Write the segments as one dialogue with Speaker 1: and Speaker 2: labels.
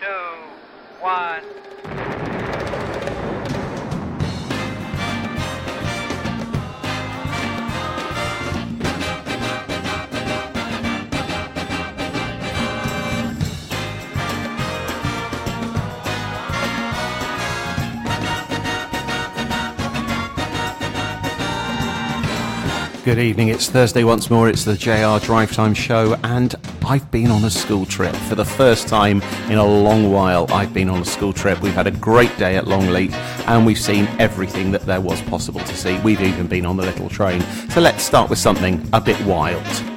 Speaker 1: two, one.
Speaker 2: Good evening, it's Thursday once more, it's the JR Drive Time Show, and I've been on a school trip. For the first time in a long while, I've been on a school trip. We've had a great day at Longleat and we've seen everything that there was possible to see. We've even been on the little train. So let's start with something a bit wild.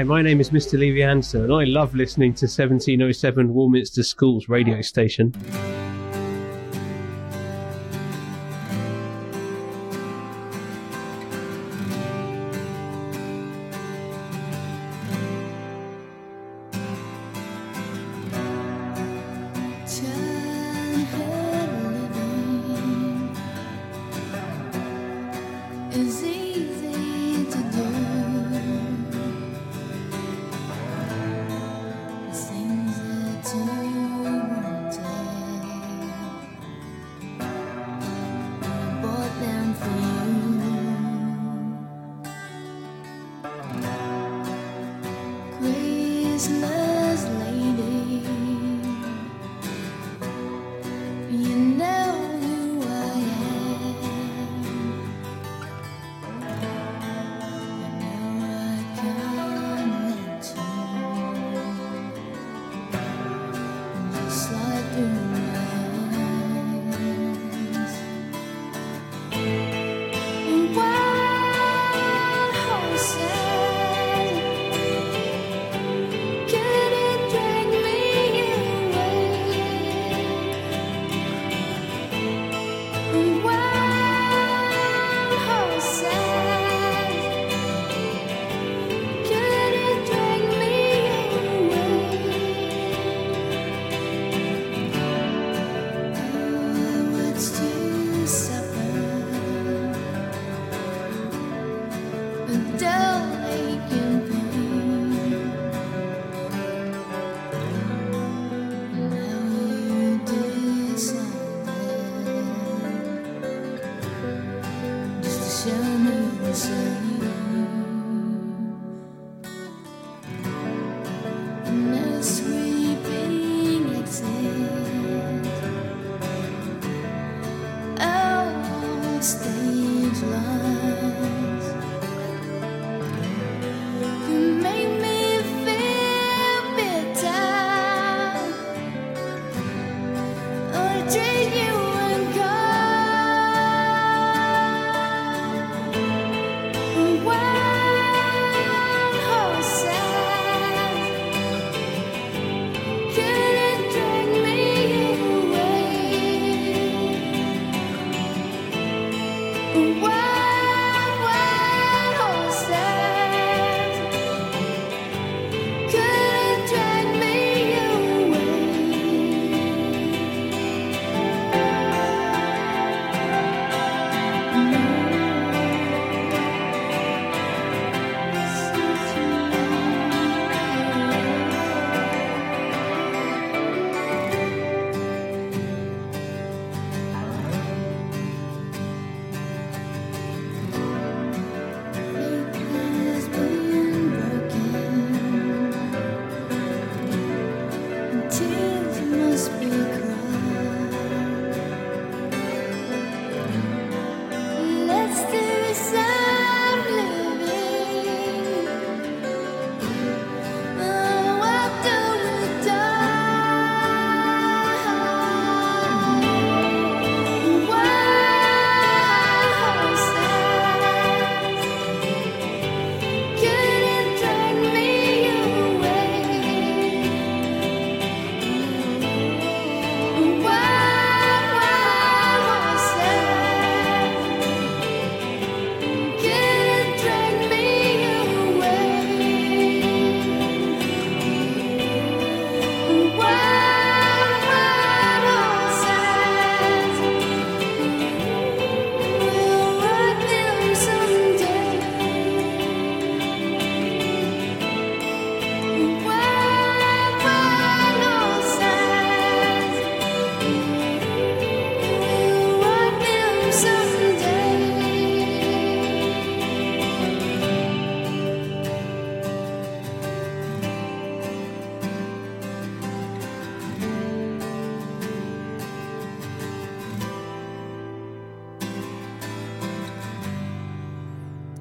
Speaker 3: Hi, my name is Mr. Levy Anser, and I love listening to 1707 Warminster Schools radio station.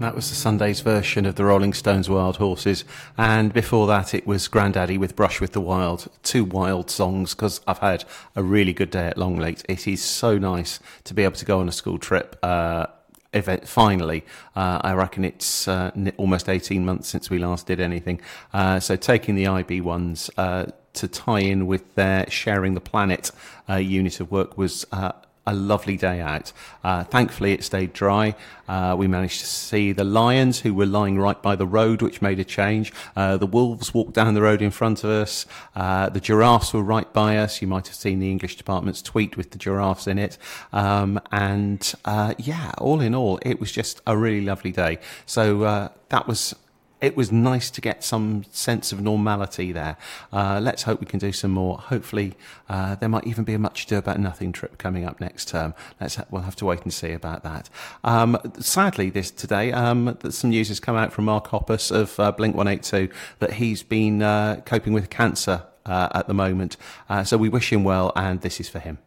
Speaker 4: That
Speaker 1: was the Sundays version of the Rolling Stones' Wild Horses. And before that, it was Grandaddy with Brush with the Wild. Two wild songs because I've had a really good day at Longleat. It is so nice to be able to go on a school trip. Uh, event finally uh, i reckon it's uh, almost 18 months since we last did anything uh, so taking the ib ones uh, to tie in with their sharing the planet uh, unit of work was uh,
Speaker 5: a lovely day out. Uh, thankfully, it stayed dry. Uh, we managed to see the lions who were lying right by the road, which made a change. Uh, the wolves walked down the road in front of us. Uh, the giraffes were right by us. You might have seen the English department's tweet with the giraffes in it. Um, and uh, yeah, all in all, it was just a really lovely day. So uh, that was it was nice to get some sense of normality there. Uh, let's hope we can do some more. Hopefully, uh, there might even be a much ado about nothing trip coming up next term. Let's ha- we'll have to wait and see about that. Um, sadly, this today, um, some news has come out from Mark Hoppus of uh, Blink One Eight Two that he's been uh, coping with cancer uh, at the moment. Uh, so we wish him well, and this is for him.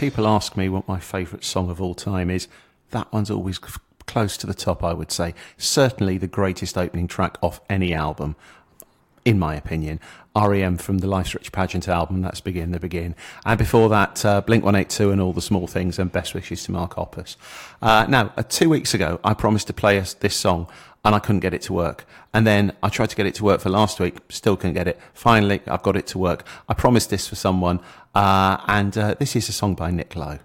Speaker 5: people ask me what my favourite song of all time is, that one's always close to the top, I would say. Certainly the greatest opening track off any album in my opinion, REM from the Life's Rich Pageant album. That's Begin the Begin. And before that, uh, Blink 182 and All the Small Things and Best Wishes to Mark Hoppus. Uh, now, uh, two weeks ago, I promised to play us this song and I couldn't get it to work. And then I tried to get it to work for last week, still couldn't get it. Finally, I've got it to work. I promised this for someone. Uh, and uh, this is a song by Nick Lowe.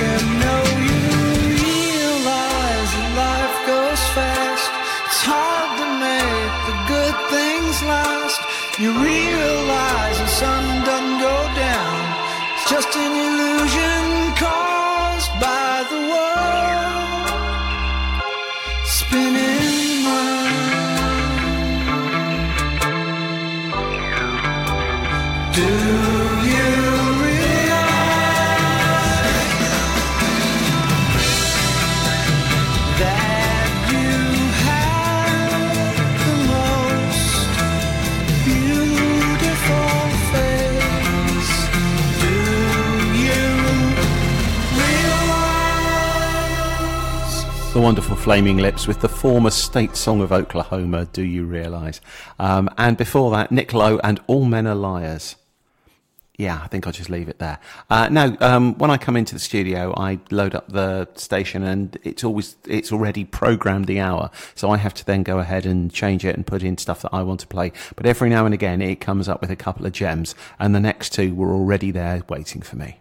Speaker 6: can know
Speaker 1: wonderful Flaming Lips with the former state song of Oklahoma, Do You Realise? Um, and before that, Nick Lowe and All Men Are Liars. Yeah, I think I'll just leave it there. Uh, now, um, when I come into the studio, I load up the station and it's always, it's already programmed the hour. So I have to then go ahead and change it and put in stuff that I want to play. But every now and again, it comes up with a couple of gems and the next two were already there waiting for me.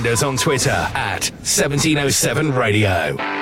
Speaker 5: Find us on Twitter at 1707 Radio.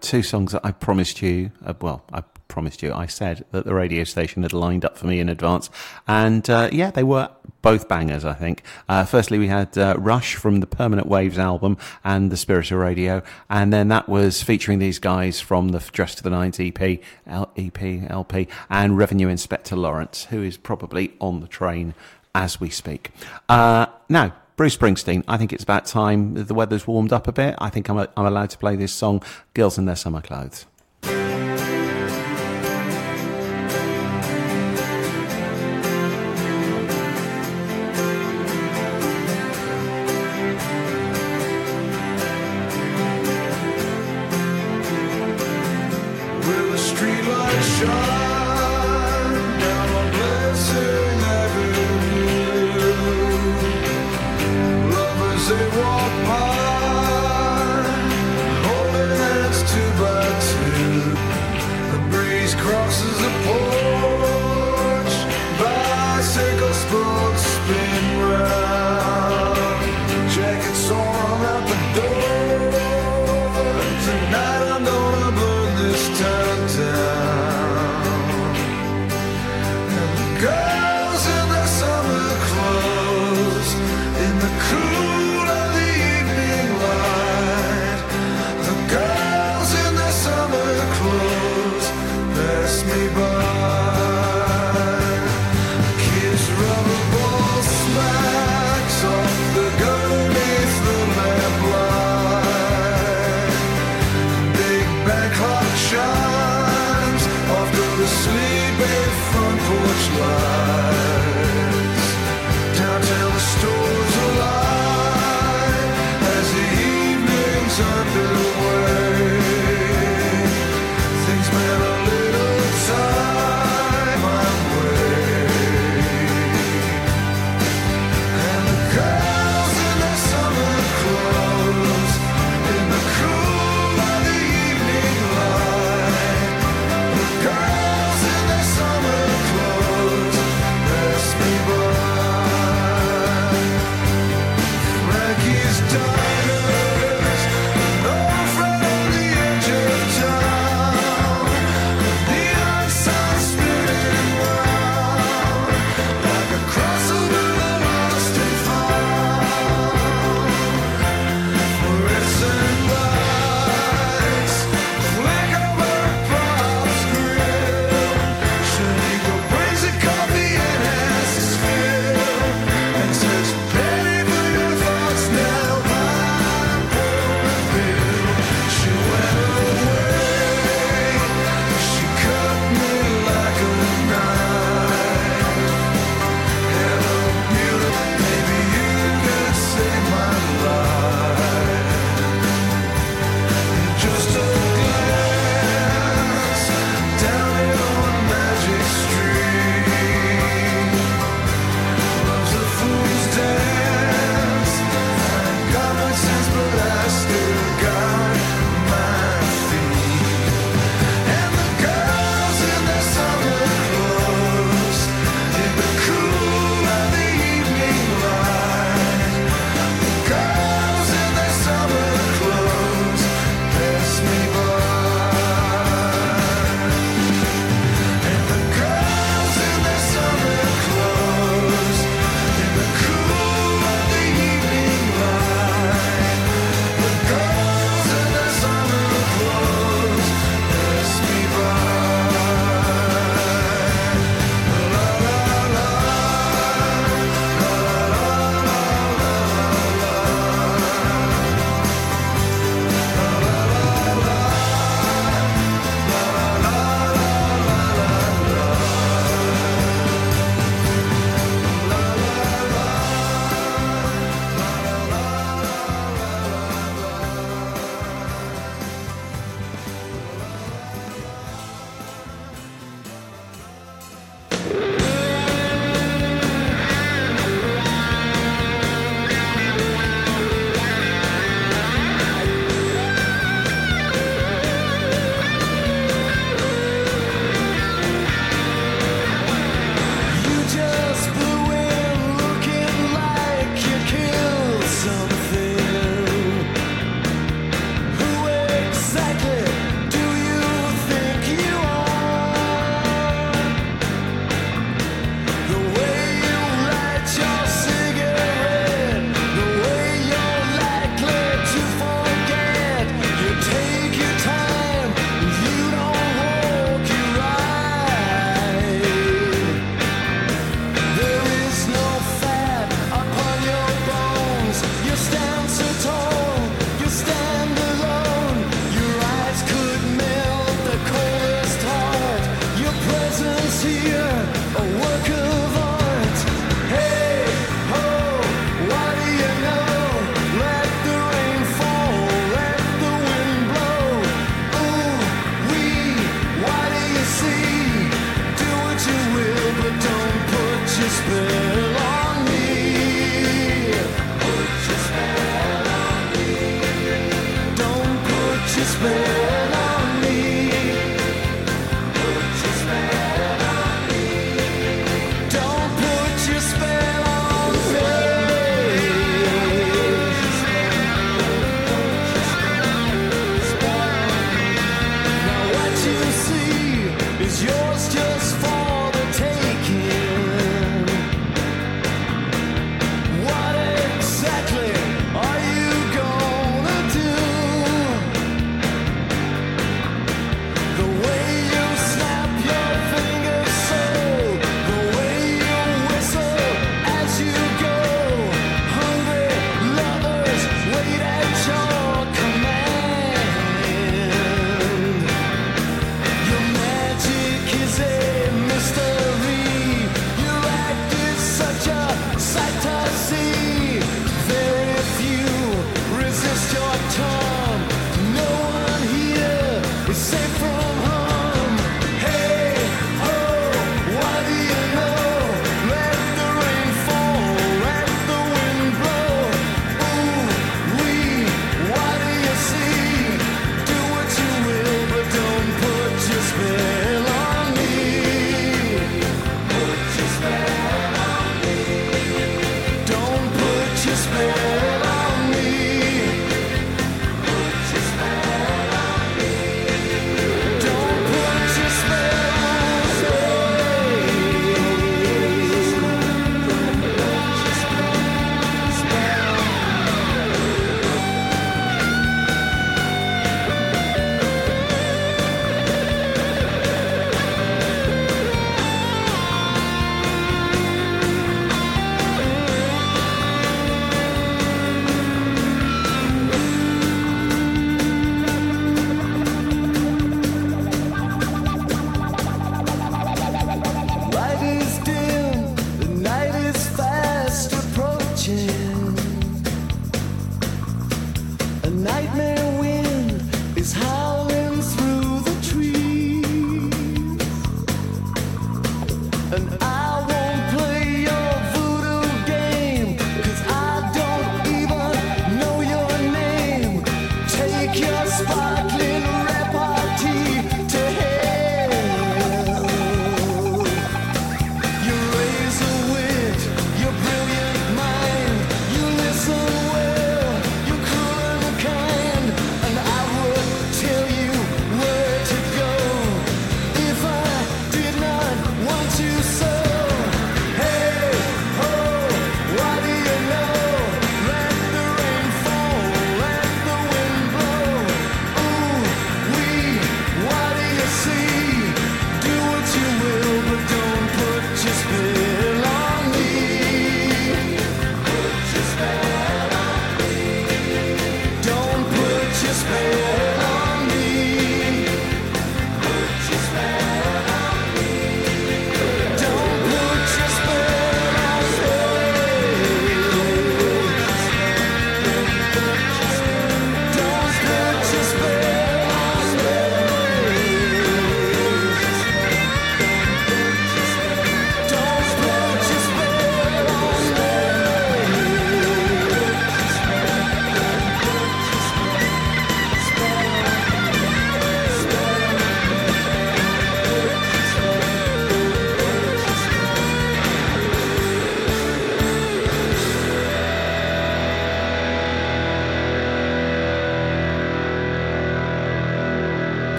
Speaker 1: Two songs that I promised you. Uh, well, I promised you. I said that the radio station had lined up for me in advance, and uh, yeah, they were both bangers. I think. Uh, firstly, we had uh, Rush from the Permanent Waves album and the Spirit of Radio, and then that was featuring these guys from the Dress to the Nines EP, L- EP, LP, and Revenue Inspector Lawrence, who is probably on the train as we speak. Uh, now. Bruce Springsteen, I think it's about time the weather's warmed up a bit. I think I'm, I'm allowed to play this song, Girls in Their Summer Clothes.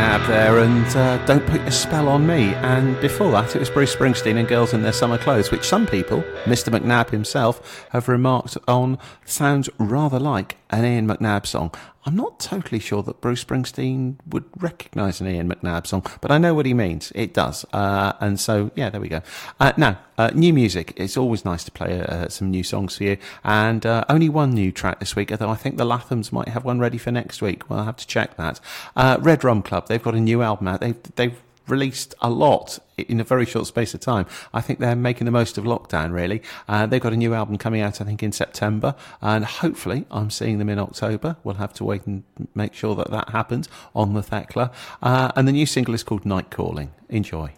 Speaker 5: There, and uh, Don't Put Your Spell on Me. And before that, it was Bruce Springsteen and Girls in Their Summer Clothes, which some people, Mr. McNabb himself, have remarked on sounds rather like an Ian McNabb song. I'm not totally sure that Bruce Springsteen would recognise an Ian McNabb song, but I know what he means. It does. Uh, and so, yeah, there we go. Uh, now, uh, new music. It's always nice to play uh, some new songs for you. And uh, only one new track this week, although I think the Lathums might have one ready for next week. Well, I'll have to check that. Uh, Red Rum Club, they've got a new album out. They've, they've released a lot in a very short space of time. I think they're making the most of lockdown, really. Uh, they've got a new album coming out, I think, in September, and hopefully I'm seeing them in October. We'll have to wait and make sure that that happens on the Thekla. Uh, and the new single is called Night Calling. Enjoy.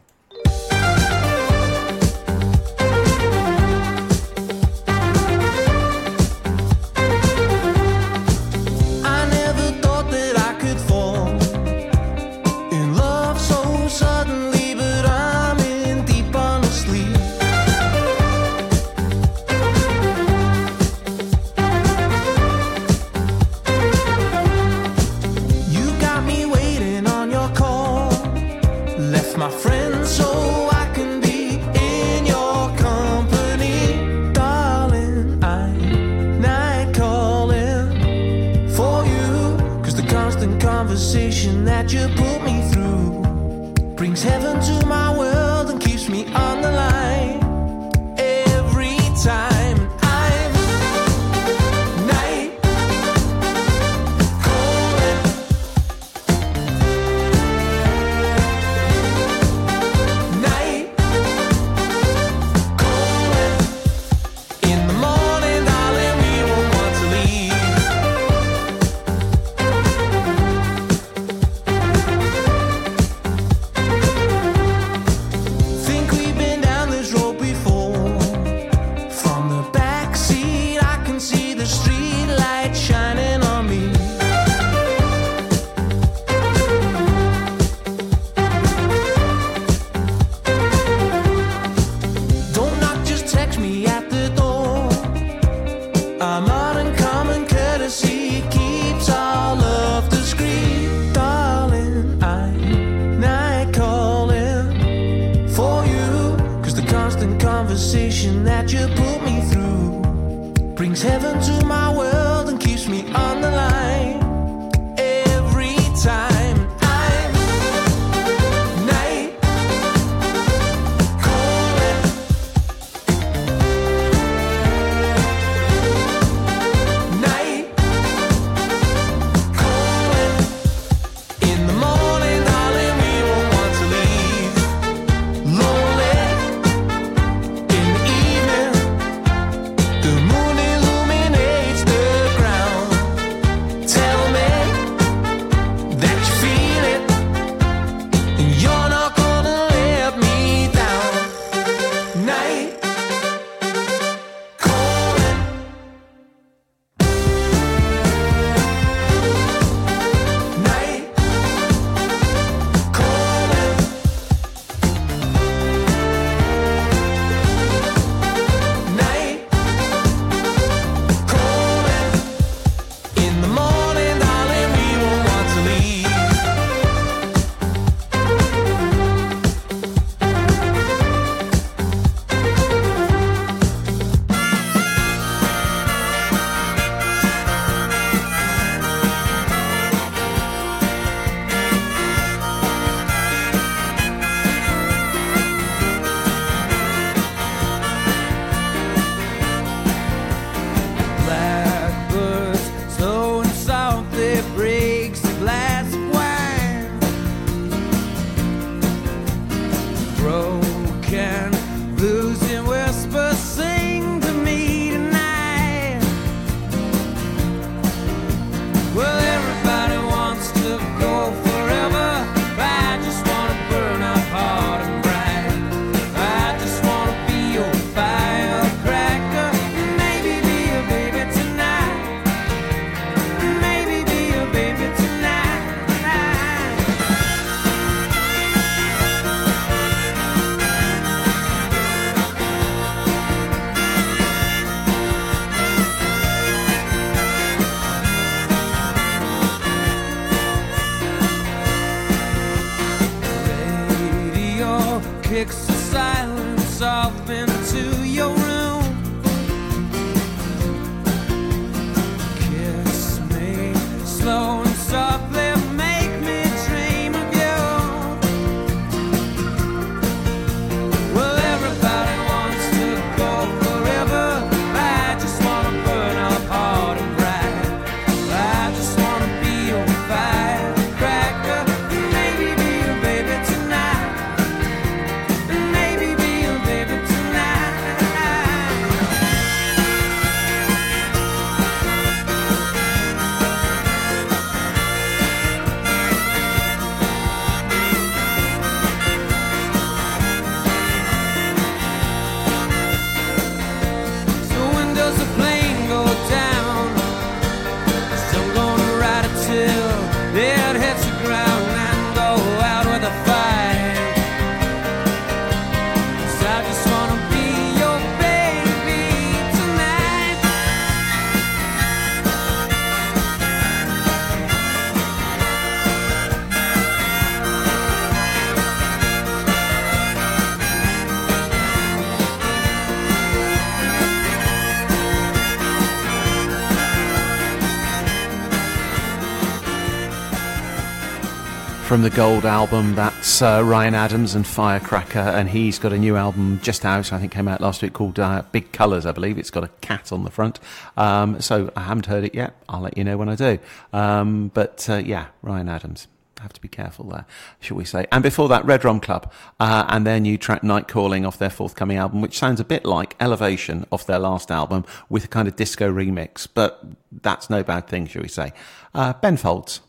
Speaker 7: From the
Speaker 8: Gold album. That's uh, Ryan Adams and Firecracker, and he's got a new album just out. I think came out last week called uh, Big Colours. I believe it's got a cat on the front. Um, so I haven't heard it yet. I'll let you know when I do. Um, but uh, yeah, Ryan Adams. Have to be careful there, shall we say? And before that, Red Rum Club uh, and their new track "Night Calling" off their forthcoming album, which sounds a bit like Elevation off their last album with a kind of disco remix. But that's no bad thing, shall we say? Uh, ben Folds.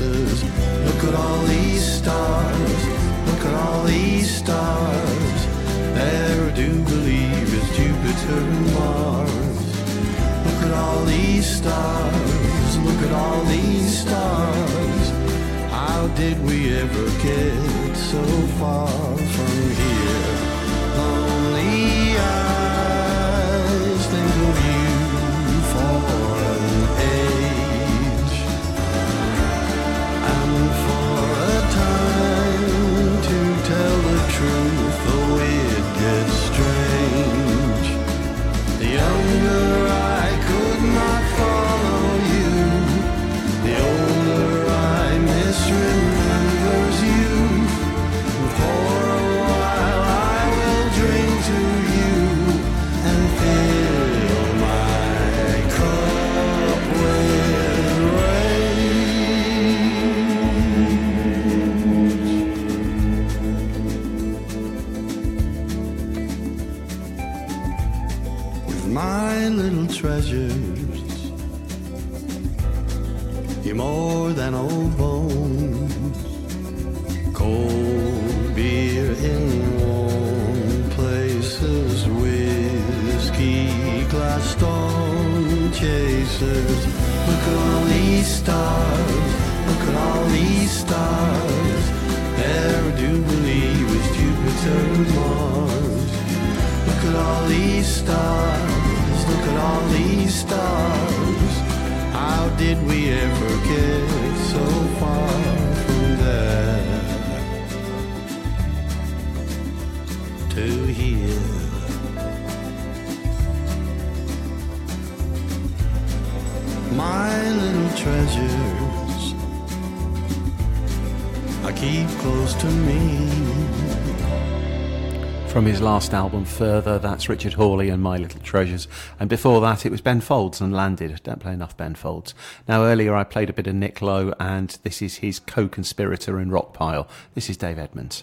Speaker 9: Chasers. Look at all these stars, look at all these stars. There I do believe is Jupiter and Mars. Look at all these stars, look at all these stars. How did we ever get so far from here? Lonely eyes chasers. Look at all these stars, look at all these stars. I do believe is Jupiter and Mars. Look at all these stars, look at all these stars. How did we ever get so far treasures I keep close to me.
Speaker 1: From his last album, Further, that's Richard Hawley and My Little Treasures. And before that, it was Ben Folds and Landed. Don't play enough Ben Folds. Now, earlier I played a bit of Nick Lowe, and this is his co conspirator in Rockpile. This is Dave
Speaker 10: Edmunds.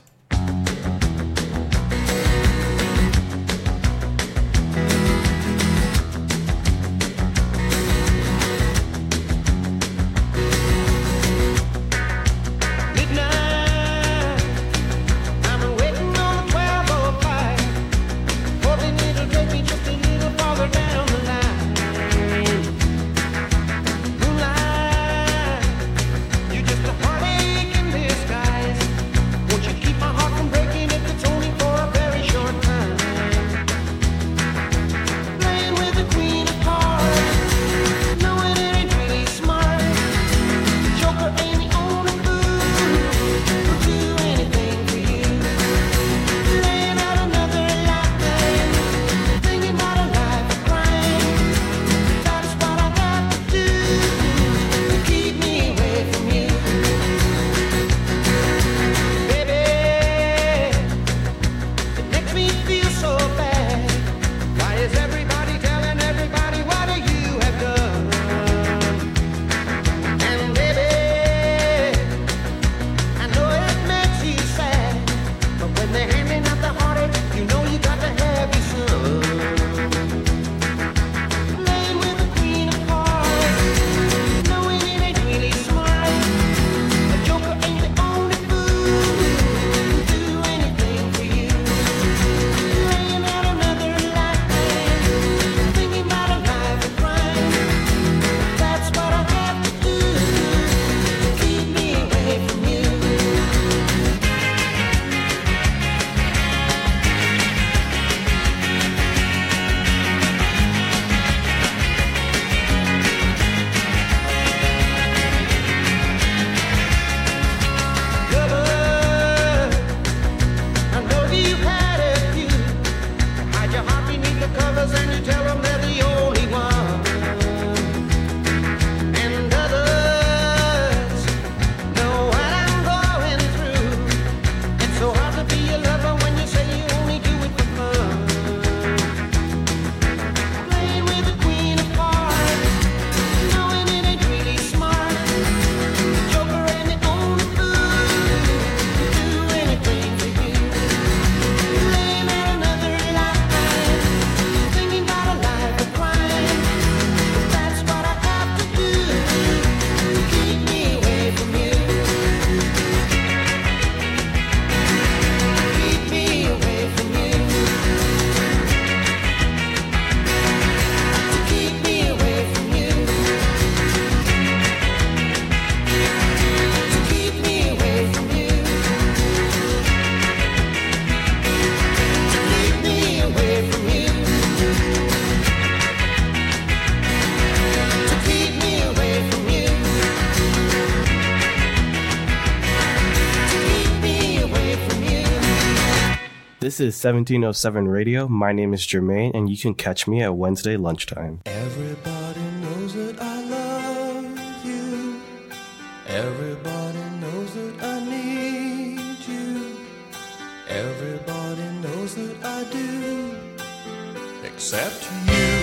Speaker 11: This is 1707 Radio. My name is Jermaine, and you can catch me at Wednesday lunchtime.
Speaker 12: Everybody knows that I love you. Everybody knows that I need you. Everybody knows that I do. Except you.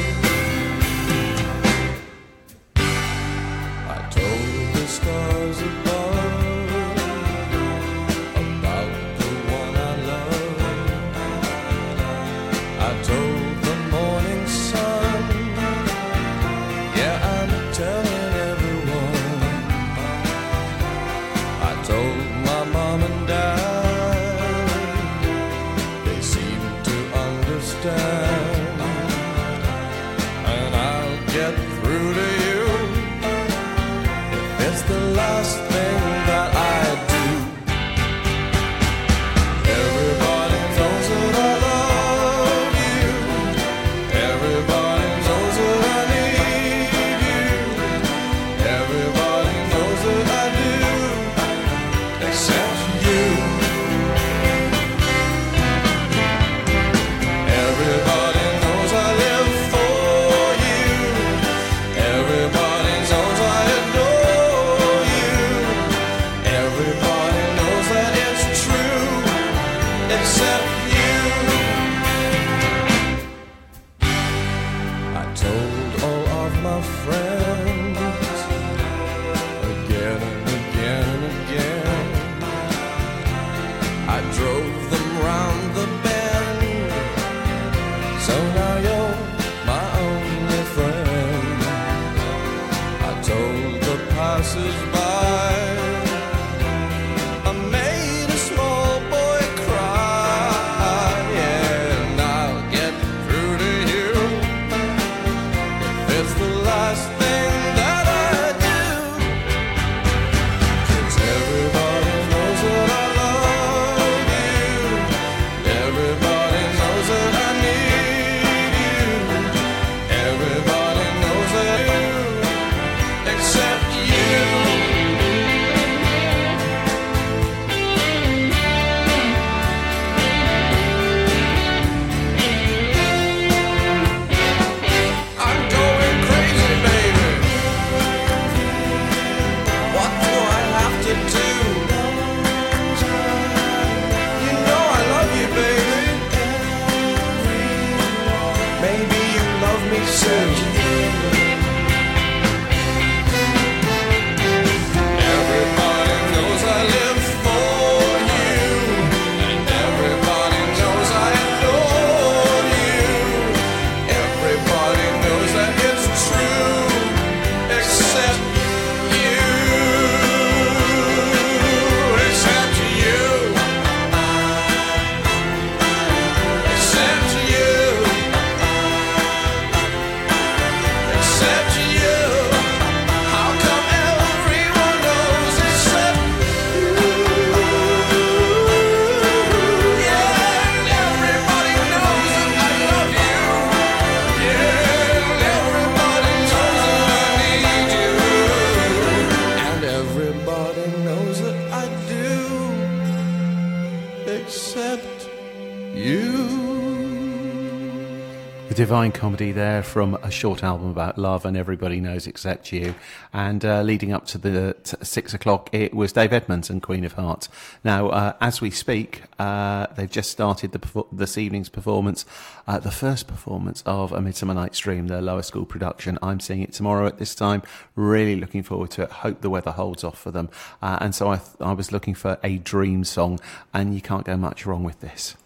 Speaker 12: the
Speaker 1: Divine Comedy there from a short album about love and everybody knows except you. And uh, leading up to the t- six o'clock, it was Dave Edmunds and Queen of Hearts. Now, uh, as we speak, uh, they've just started the, this evening's performance, uh, the first performance of A Midsummer Night's Dream, their lower school production. I'm seeing it tomorrow at this time. Really looking forward to it. Hope the weather holds off for them. Uh, and so I, th- I was looking for a dream song, and you can't go much wrong with this.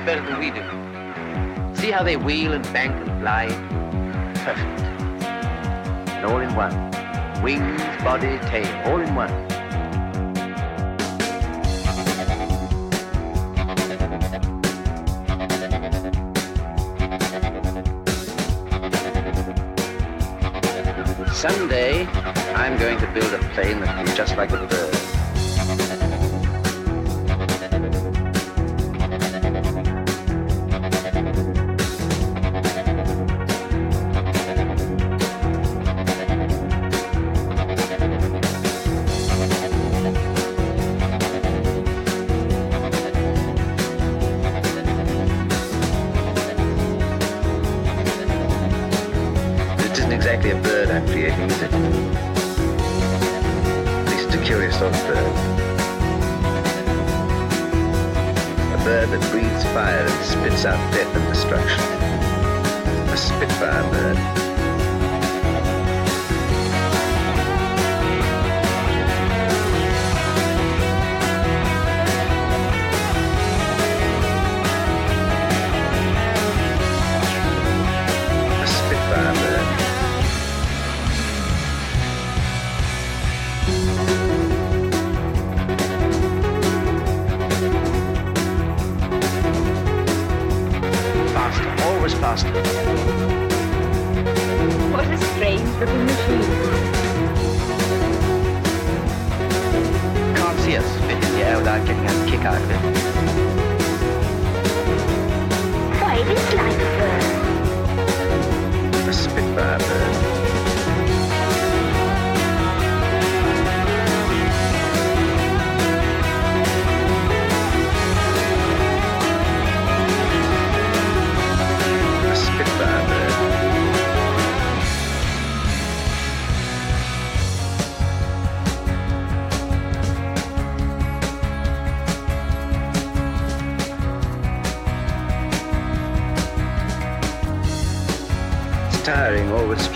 Speaker 13: Lot better than we do. See how they wheel and bank and fly? Perfect. And all in one. Wings, body, tail, all in one. Someday, I'm going to build a plane that will be just like a bird.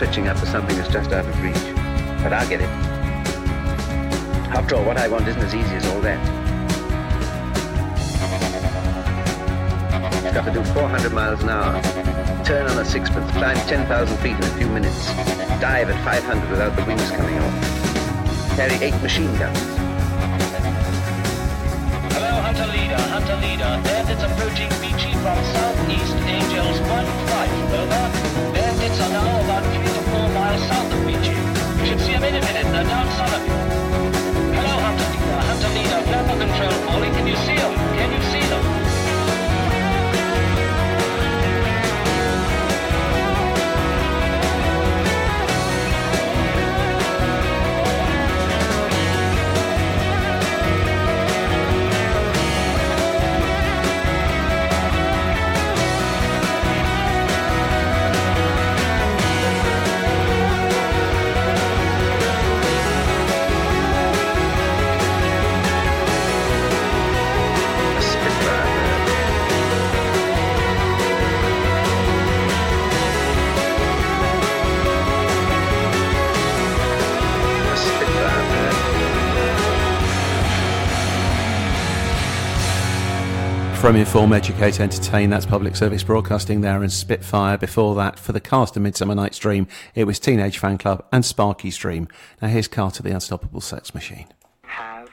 Speaker 13: Stretching up for something that's just out of reach. But I'll get it. After all, what I want isn't as easy as all that. It's got to do 400 miles an hour, turn on a sixpence, climb 10,000 feet in a few minutes, dive at 500 without the wings coming off, carry eight machine guns.
Speaker 14: Hello, Hunter Leader, Hunter Leader. Bandits approaching Beachy from southeast, Angels 1-5, over. Bandits are now about 3 Hello, Hunter Leader, Hunter Leader. Flapper control calling, can you see them? Can you see them?
Speaker 1: From Inform, Educate, Entertain, that's public service broadcasting there, and Spitfire. Before that, for the cast of Midsummer Night's Dream, it was Teenage Fanclub and Sparky's Dream. Now here's Carter, the Unstoppable Sex Machine.
Speaker 13: Have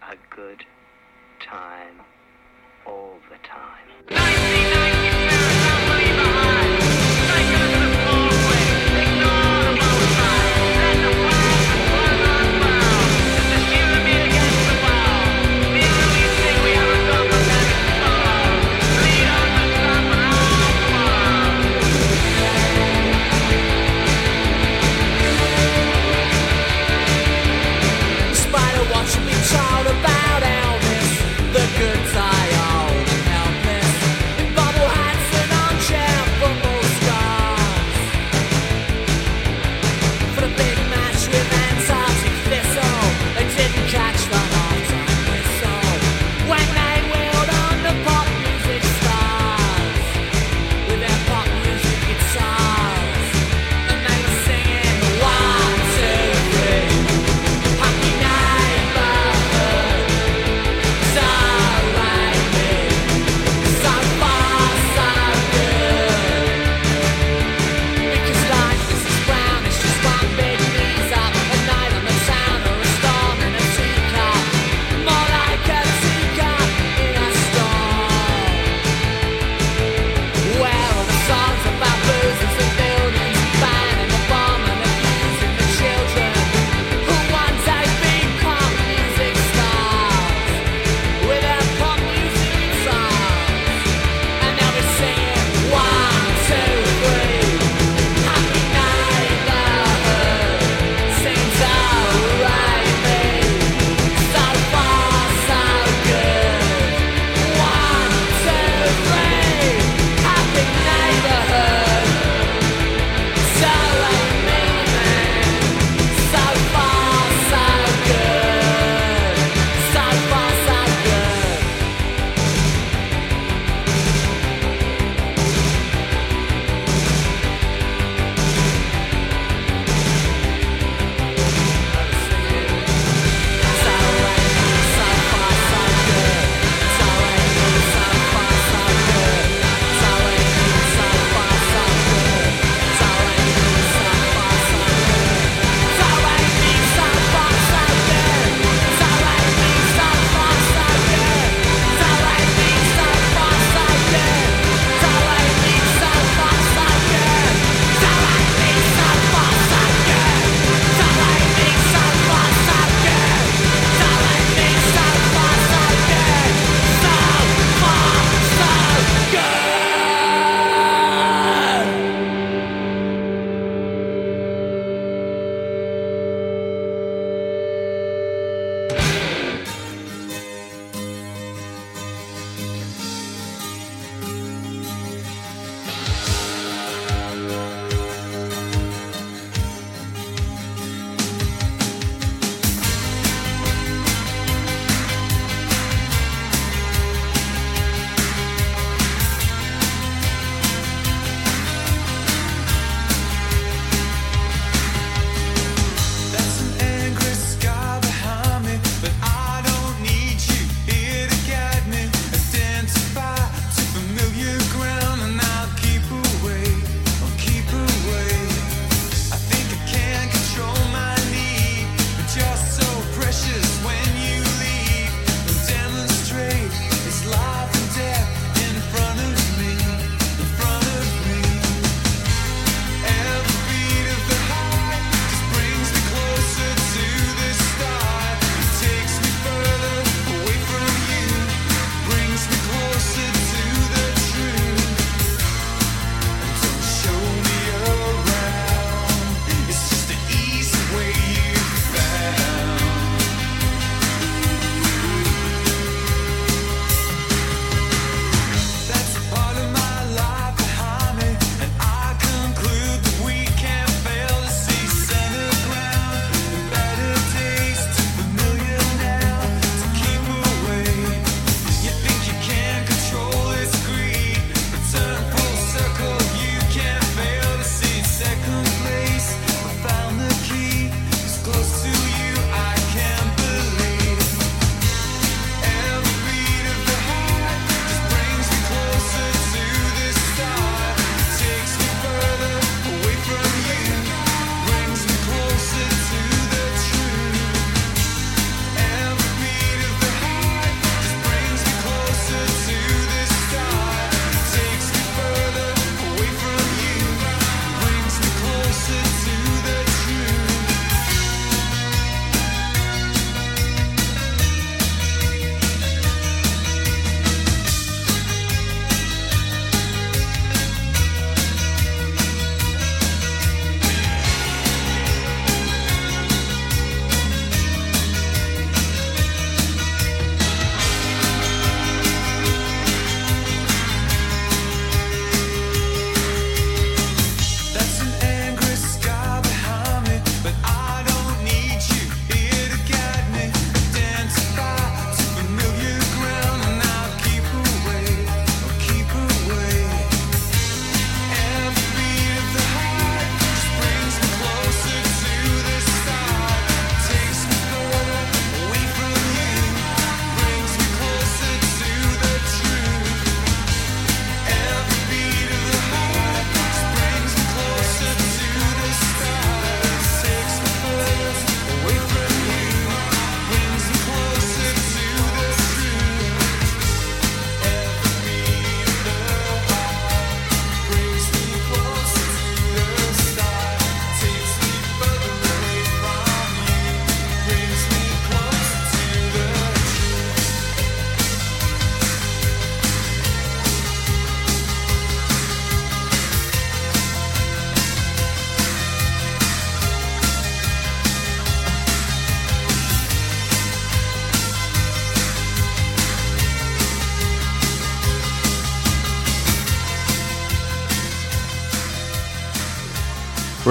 Speaker 13: a good time all the time.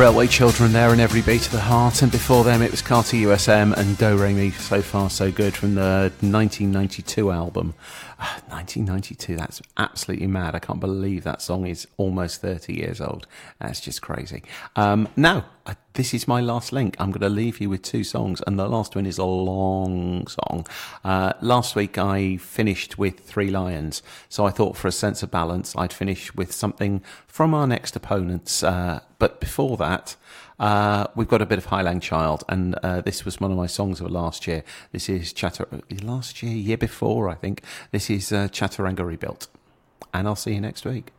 Speaker 1: Railway Children there and Every Beat of the Heart, and before them it was Carter USM and Do Re Mi, So Far So Good from the 1992 album. Ah, 1992, that's absolutely mad. I can't believe that song is almost 30 years old. That's just crazy. Um, now, uh, this is my last link. I'm going to leave you with two songs, and the last one is a long song. Uh, last week I finished with Three Lions, so I thought for a sense of balance I'd finish with something from our next opponents. Uh, but before that, uh, we've got a bit of Highland Child, and uh, this was one of my songs of last year. This is Chatter last year, year before, I think. This is uh, Chaturanga Rebuilt, and I'll see you next week.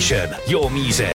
Speaker 15: Station, your music.